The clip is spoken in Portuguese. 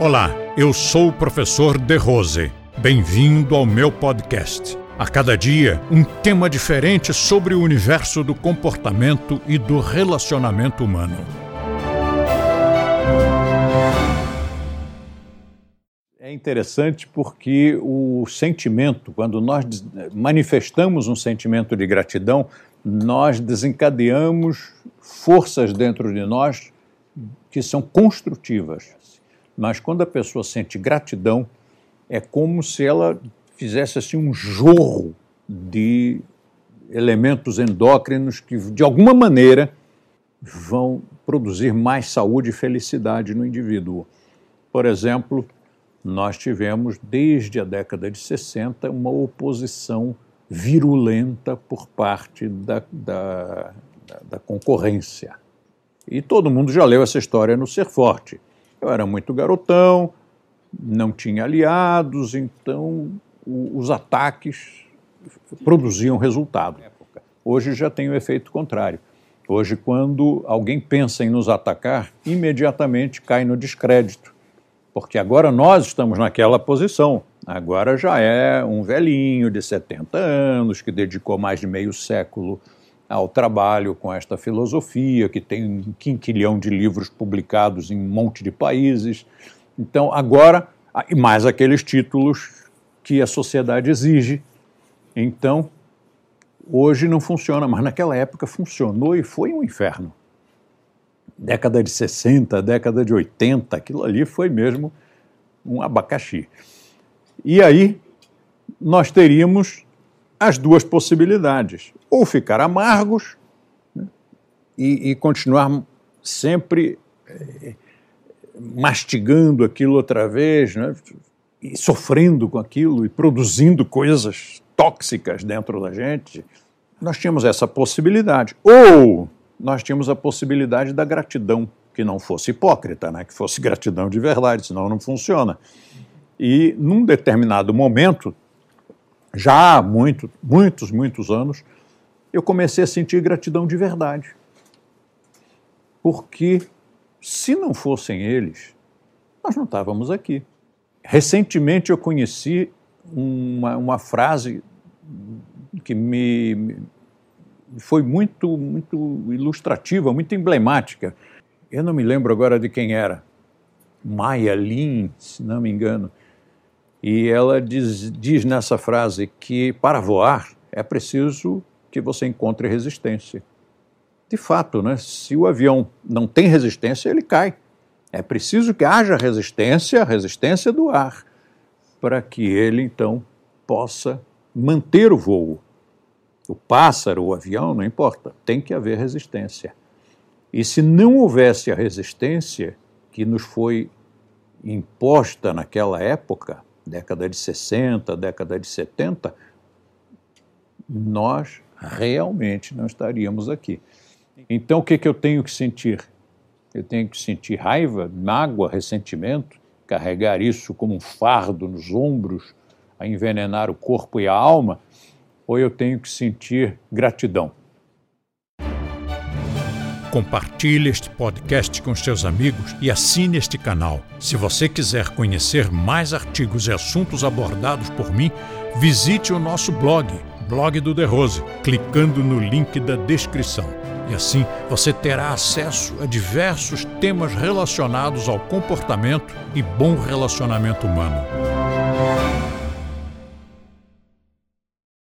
Olá, eu sou o professor De Rose. Bem-vindo ao meu podcast. A cada dia, um tema diferente sobre o universo do comportamento e do relacionamento humano. É interessante porque o sentimento, quando nós manifestamos um sentimento de gratidão, nós desencadeamos forças dentro de nós que são construtivas. Mas quando a pessoa sente gratidão, é como se ela fizesse assim um jorro de elementos endócrinos que de alguma maneira vão produzir mais saúde e felicidade no indivíduo. Por exemplo, nós tivemos desde a década de 60 uma oposição virulenta por parte da, da, da concorrência. E todo mundo já leu essa história no Ser Forte. Eu era muito garotão, não tinha aliados, então os ataques produziam resultado. Hoje já tem o efeito contrário. Hoje, quando alguém pensa em nos atacar, imediatamente cai no descrédito, porque agora nós estamos naquela posição. Agora já é um velhinho de 70 anos que dedicou mais de meio século ao trabalho com esta filosofia, que tem um quinquilhão de livros publicados em um monte de países. Então, agora, mais aqueles títulos que a sociedade exige. Então, hoje não funciona, mas naquela época funcionou e foi um inferno. Década de 60, década de 80, aquilo ali foi mesmo um abacaxi. E aí, nós teríamos as duas possibilidades: ou ficar amargos né, e, e, continuar sempre é, mastigando aquilo outra vez, né, e sofrendo com aquilo e produzindo coisas tóxicas dentro da gente. Nós tínhamos essa possibilidade. Ou nós tínhamos a possibilidade da gratidão, que não fosse hipócrita, né, que fosse gratidão de verdade, senão não funciona. E num determinado momento, já há muito, muitos, muitos anos, eu comecei a sentir gratidão de verdade. Porque se não fossem eles, nós não estávamos aqui. Recentemente eu conheci uma, uma frase que me, me foi muito, muito ilustrativa, muito emblemática. Eu não me lembro agora de quem era. Maya Lin, se não me engano e ela diz, diz nessa frase que para voar é preciso que você encontre resistência. De fato, né, se o avião não tem resistência, ele cai. É preciso que haja resistência, a resistência do ar, para que ele então possa manter o voo. O pássaro, o avião, não importa, tem que haver resistência. E se não houvesse a resistência que nos foi imposta naquela época, década de 60, década de 70, nós realmente não estaríamos aqui. Então, o que, que eu tenho que sentir? Eu tenho que sentir raiva, mágoa, ressentimento, carregar isso como um fardo nos ombros, a envenenar o corpo e a alma, ou eu tenho que sentir gratidão? Compartilhe este podcast com seus amigos e assine este canal. Se você quiser conhecer mais artigos e assuntos abordados por mim, visite o nosso blog, Blog do The Rose, clicando no link da descrição. E assim você terá acesso a diversos temas relacionados ao comportamento e bom relacionamento humano.